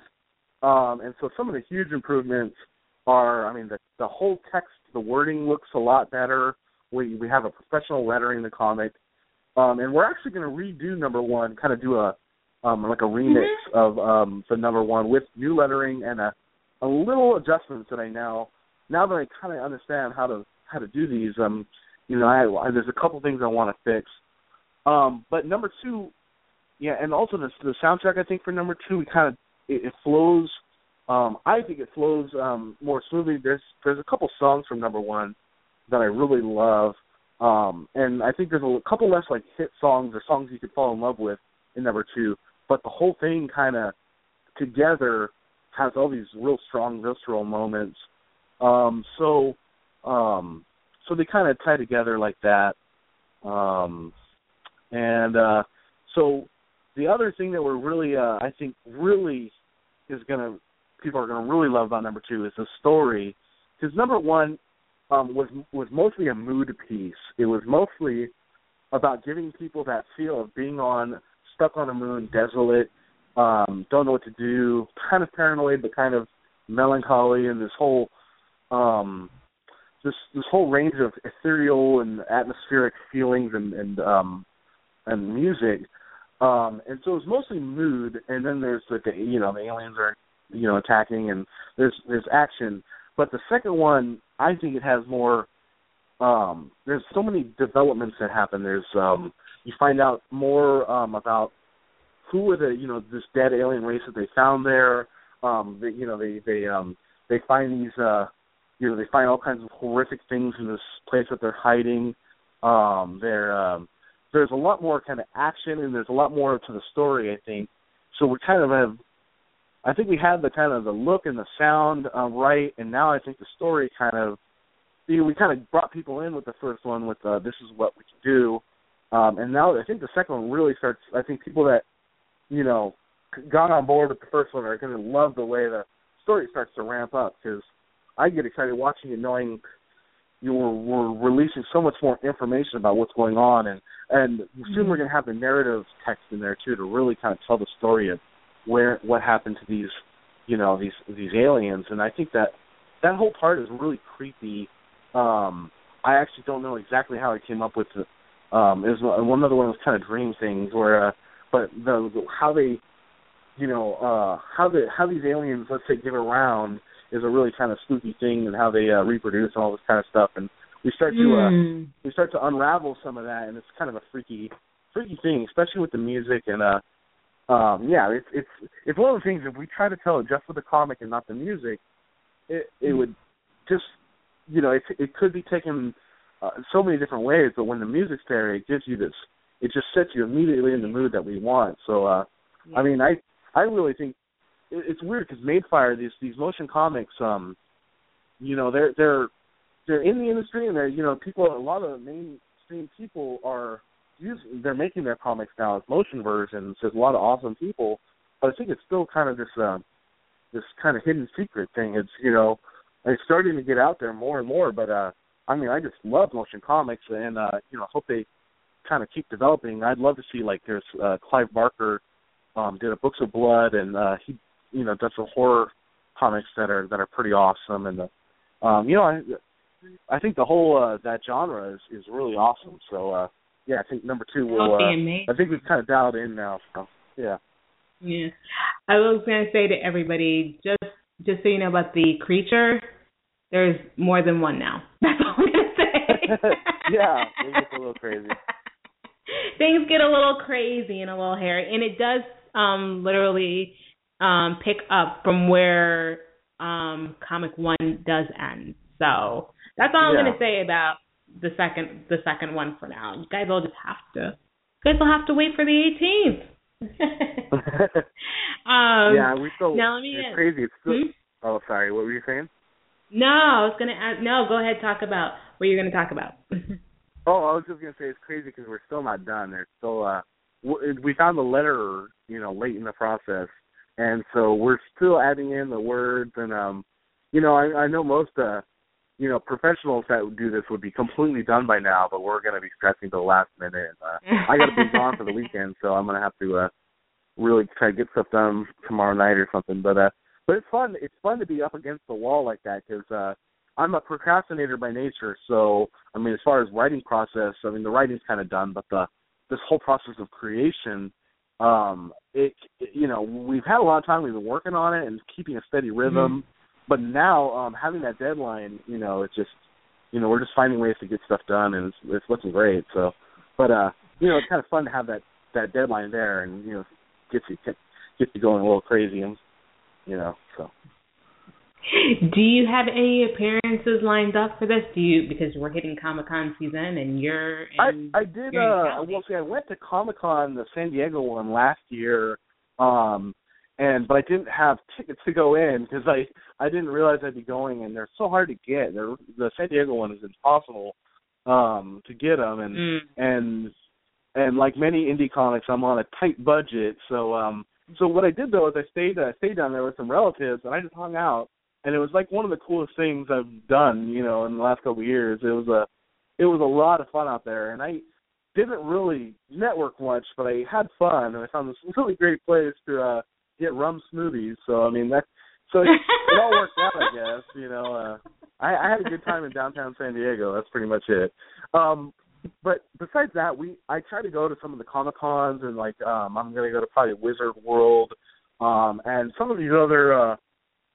um, and so some of the huge improvements are, I mean, the the whole text, the wording looks a lot better. We we have a professional lettering in the comic, um, and we're actually going to redo number one, kind of do a um, like a remix of um, the number one with new lettering and a a little adjustments that I now now that I kind of understand how to how to do these. Um, you know, I, I there's a couple things I want to fix. Um, but number two, yeah, and also the the soundtrack I think for number two, we kind of it, it flows. Um, I think it flows um, more smoothly. There's there's a couple songs from number one that I really love, um, and I think there's a couple less like hit songs or songs you could fall in love with in number two. But the whole thing kind of together has all these real strong visceral moments. Um, so um, so they kind of tie together like that. Um, and uh, so the other thing that we're really, uh, I think, really is gonna people are gonna really love about number two is the story, because number one um, was was mostly a mood piece. It was mostly about giving people that feel of being on stuck on a moon, desolate, um, don't know what to do, kind of paranoid, but kind of melancholy, and this whole um, this this whole range of ethereal and atmospheric feelings and and um, and music. Um, and so it's mostly mood, and then there's like the you know the aliens are you know attacking, and there's there's action. But the second one, I think it has more. Um, there's so many developments that happen. There's um, you find out more um, about who were the you know this dead alien race that they found there. Um, they, you know they they um, they find these uh, you know they find all kinds of horrific things in this place that they're hiding. Um, they're um, there's a lot more kind of action and there's a lot more to the story. I think so. We kind of have. I think we had the kind of the look and the sound uh, right, and now I think the story kind of. You know, we kind of brought people in with the first one with uh, this is what we can do, um, and now I think the second one really starts. I think people that you know got on board with the first one are going to love the way the story starts to ramp up because I get excited watching it knowing you were, were releasing so much more information about what's going on and and soon we're going to have the narrative text in there too to really kind of tell the story of where what happened to these you know these these aliens. And I think that that whole part is really creepy. Um I actually don't know exactly how I came up with it um it was one other one of those kind of dream things where uh but the, the how they you know uh how the how these aliens let's say get around is a really kind of spooky thing and how they uh, reproduce and all this kind of stuff. And we start to uh Mm. we start to unravel some of that and it's kind of a freaky freaky thing especially with the music and uh um yeah it's it's it's one of the things if we try to tell it just with the comic and not the music it it would just you know it it could be taken uh, so many different ways but when the music's there it gives you this it just sets you immediately in the mood that we want. So uh i mean i i really think it, it's weird because Madefire these these motion comics um you know they're they're they're in the industry and they're you know people a lot of mainstream people are using they're making their comics now as motion versions there's a lot of awesome people but i think it's still kind of this um this kind of hidden secret thing it's you know it's starting to get out there more and more but uh i mean i just love motion comics and uh you know hope they kind of keep developing i'd love to see like there's uh clive barker um did a books of blood and uh he you know does some horror comics that are that are pretty awesome and the um you know I I think the whole uh, that genre is is really awesome. So uh, yeah, I think number two will. Uh. I think we've kind of dialed in now. So yeah. Yeah. I was gonna say to everybody, just just so you know about the creature, there's more than one now. [LAUGHS] That's all I'm gonna say. [LAUGHS] yeah, it gets a little crazy. [LAUGHS] Things get a little crazy and a little hairy, and it does um literally um pick up from where um comic one does end. So that's all I'm Yeah. gonna say about the second the second one for now. You guys will just have to you guys will have to wait for the 18th. [LAUGHS] um, yeah, we still. now let me it's crazy. It's still. Hmm? Oh, sorry. What were you saying? No, I was gonna ask. No, go ahead. Talk about what you're gonna talk about. [LAUGHS] Oh, I was just gonna say it's crazy because we're still not done. There's still uh, we found the letter, you know, late in the process, and so we're still adding in the words. And um, you know, I, I know most uh, you know, professionals that do this would be completely done by now, but we're gonna be stressing to the last minute. Uh, I got to be gone for the [LAUGHS] weekend, so I'm gonna have to uh, really try to get stuff done tomorrow night or something. But uh, but it's fun. It's fun to be up against the wall like that because uh, I'm a procrastinator by nature. So I mean, as far as writing process, I mean the writing's kind of done, but the this whole process of creation, um, it you know we've had a lot of time. We've been working on it and keeping a steady rhythm. But now um, having that deadline, you know, it's just you know we're just finding ways to get stuff done, and it's, it's looking great. So, but uh, you know, it's kind of fun to have that that deadline there, and you know, gets you gets you going a little crazy, and you know, so. Do you have any appearances lined up for this? Do you because we're hitting Comic Con season and you're in, I I did uh Cali. well see I went to Comic Con the San Diego one last year um and but I didn't have tickets to go in because I I didn't realize I'd be going and they're so hard to get. They're the San Diego one is impossible um to get them and Mm. and and like many indie comics I'm on a tight budget so um so what I did though is I stayed I stayed down there with some relatives and I just hung out and it was like one of the coolest things I've done you know in the last couple of years it was a it was a lot of fun out there and I didn't really network much but I had fun and I found this [LAUGHS] really great place to uh get rum smoothies so I mean that so [LAUGHS] it, it all worked out I guess you know uh I, I had a good time in downtown San Diego that's pretty much it um but besides that, we I try to go to some of the comic cons and like um I'm gonna go to probably Wizard World, um and some of these other uh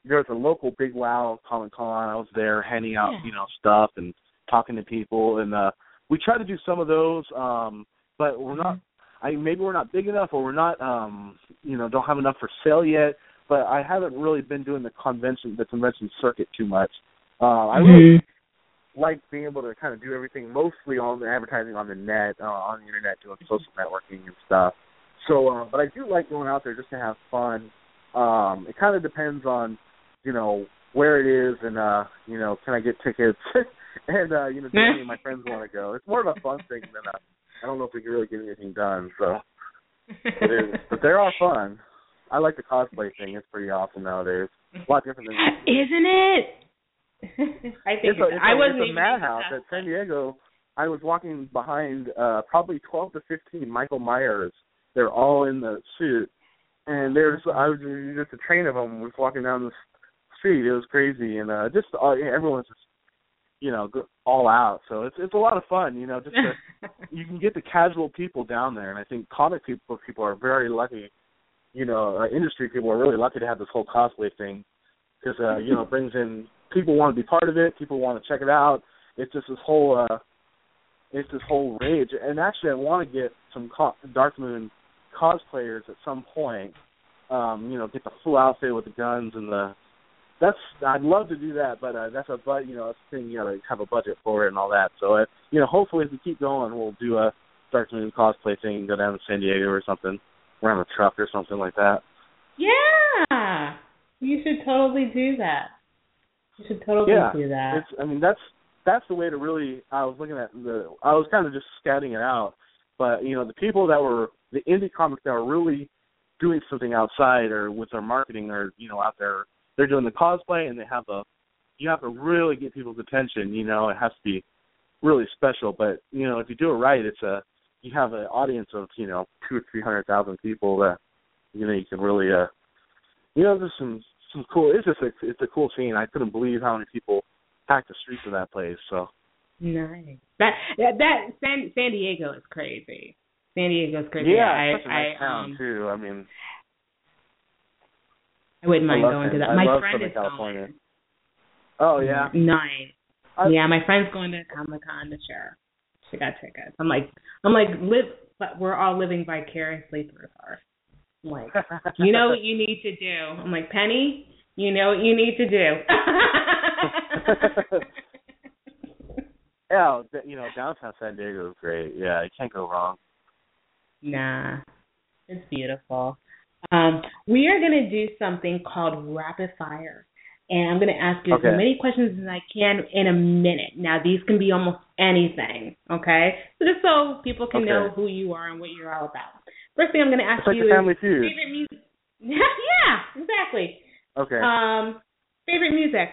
there's a local Big Wow Comic Con. I was there handing out, you know, stuff and talking to people and uh we try to do some of those, um but we're not I maybe we're not big enough or we're not um you know, don't have enough for sale yet. But I haven't really been doing the convention the convention circuit too much. Uh I really like being able to kind of do everything mostly on the advertising on the net, uh, on the internet, doing social networking and stuff. So, uh, but I do like going out there just to have fun. Um, it kind of depends on, you know, where it is and, uh, you know, can I get tickets? [LAUGHS] and, uh, you know, do any of my friends want to go? It's more of a fun thing than a, I don't know if we can really get anything done. So, [LAUGHS] it is, but they are all fun. I like the cosplay thing. It's pretty awesome nowadays. A lot different than [LAUGHS] Isn't it? [LAUGHS] I think it's a, it's I a, wasn't it's a madhouse at San Diego. I was walking behind uh probably twelve to fifteen Michael Myers. They're all in the suit, and there's I was just a train of them was walking down the street. It was crazy, and uh just uh, everyone's just you know go- all out. So it's it's a lot of fun. You know, just to, [LAUGHS] you can get the casual people down there, and I think comic people people are very lucky. You know, uh, industry people are really lucky to have this whole cosplay thing because uh, you know it brings in people want to be part of it, people want to check it out. It's just this whole uh, it's this whole rage. And actually, I want to get some co- Dark Moon cosplayers at some point. Um, you know, get the full outfit with the guns and the. That's I'd love to do that, but uh, that's a but you know that's a thing you gotta have a budget for it and all that. So uh, you know, hopefully, if we keep going, we'll do a Dark Moon cosplay thing and go down to San Diego or something, around a truck or something like that. Yeah. You should totally do that. You should totally yeah, do that. It's I mean that's that's the way to really I was looking at the I was kind of just scouting it out. But, you know, the people that were the indie comics that were really doing something outside or with their marketing or, you know, out there they're doing the cosplay and they have a you have to really get people's attention, you know, it has to be really special. But, you know, if you do it right it's a you have an audience of, you know, two or three hundred thousand people that you know, you can really uh you know, there's some some cool. It's just a, it's a cool scene. I couldn't believe how many people packed the streets of that place. So Nice. That that, that San San Diego is crazy. San Diego is crazy. Yeah, I, it's such a nice I um too. I mean, I wouldn't mind love going to San- that. I My friend is California. going. Oh yeah. Nice. I- yeah, my friend's going to Comic Con this year. She got tickets. I'm like, I'm like, live, but we're all living vicariously through her. I'm like, you know what you need to do. I'm like, Penny, you know what you need to do. [LAUGHS] yeah, you know, downtown San Diego is great. Yeah, you can't go wrong. nah, it's beautiful. Um, we are gonna do something called rapid fire. And I'm going to ask you Okay. as many questions as I can in a minute. Now, these can be almost anything, okay? So just so people can Okay. know who you are and what you're all about. First thing I'm going to ask It's like you is Feud. favorite music. [LAUGHS] yeah, exactly. Okay. Um, favorite music.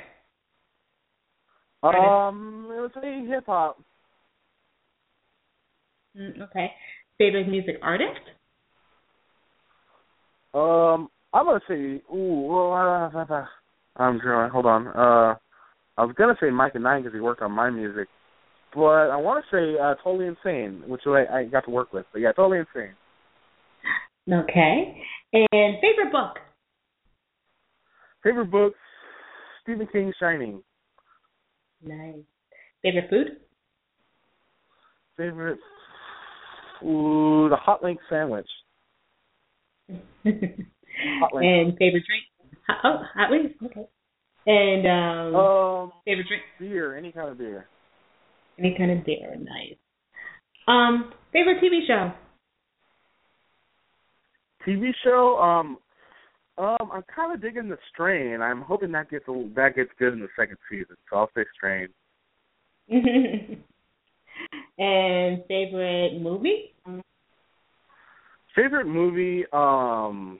um, it was a hip hop. Mm, okay. Favorite music artist. Um, I'm gonna say, ooh, well, uh, I'm drawing. Hold on. Uh, I was gonna say Myka Nine because he worked on my music, but I want to say uh, Totally Insane, which I, I got to work with. But yeah, Totally Insane. Okay. And favorite book. Favorite book, Stephen King, Shining. Nice. Favorite food. Favorite food, a hot link sandwich. [LAUGHS] And favorite drink. Oh, hot wings. Okay. And um, Um, favorite drink. beer, any kind of beer. Any kind of beer. Nice. Um, favorite TV show. TV show, um, um, I'm kind of digging the Strain. I'm hoping that gets a, that gets good in the second season. So I'll say Strain. [LAUGHS] and favorite movie. Favorite movie, um,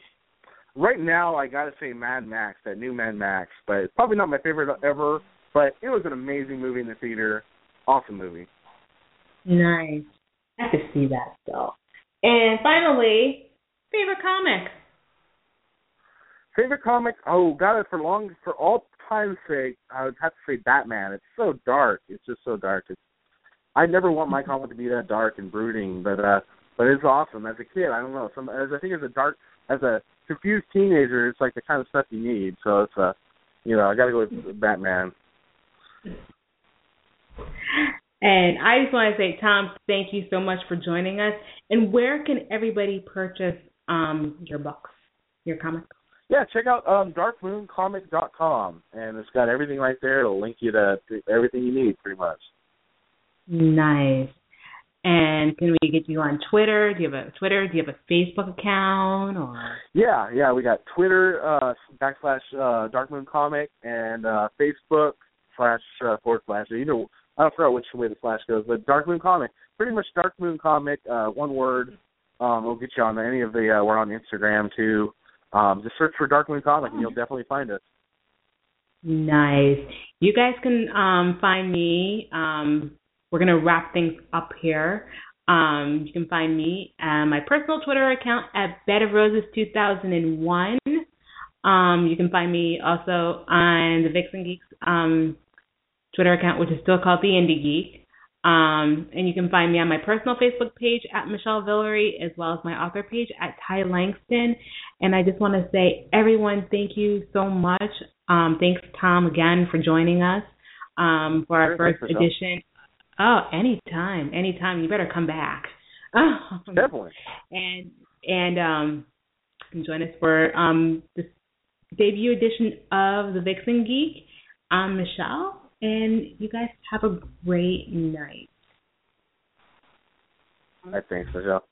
right now I gotta say Mad Max, that new Mad Max, but it's probably not my favorite ever. But it was an amazing movie in the theater. Awesome movie. Nice. I to see that still. And finally, favorite comic. Favorite comic? Oh, got it for long for all time's sake. I would have to say Batman. It's so dark. It's just so dark. It's I never want my comic to be that dark and brooding, but uh, but it's awesome. As a kid, I don't know. Some as I think as a dark as a confused teenager, it's like the kind of stuff you need. So it's a, you know, I got to go with Batman. And I just want to say, Tom, thank you so much for joining us. And where can everybody purchase um your books, your comics? Yeah, check out um, darkmooncomic.com, and it's got everything right there. It'll link you to, to everything you need, pretty much. Nice. And can we get you on Twitter? Do you have a Twitter? Do you have a Facebook account or? Yeah, yeah, we got Twitter uh, backslash uh, Dark Moon Comic and uh, Facebook slash uh, forward slash. You know, I don't forget which way the slash goes, but Dark Moon Comic. Pretty much Dark Moon Comic, uh, one word. Um, we'll get you on any of the. Uh, we're on Instagram too. Um, just search for Dark Moon Comic, and you'll definitely find us. Nice. You guys can um, find me. Um, we're gonna wrap things up here. Um, you can find me at my personal Twitter account at Bed of Roses 2001. Um, you can find me also on the Vixen Geeks um, Twitter account, which is still called the Indie Geek. Um, and you can find me on my personal Facebook page at Michele Villery, as well as my author page at Ty Langston. And I just want to say, everyone, thank you so much. Um, thanks, Tom, again for joining us um, for our first edition. Oh, anytime, anytime. You better come back. Um, [LAUGHS] Definitely. and and um join us for um this debut edition of the Vixen Geek. I'm Michele, and you guys have a great night. All right, thanks, Michele.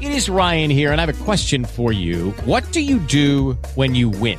It is Ryan here, and I have a question for you. What do you do when you win?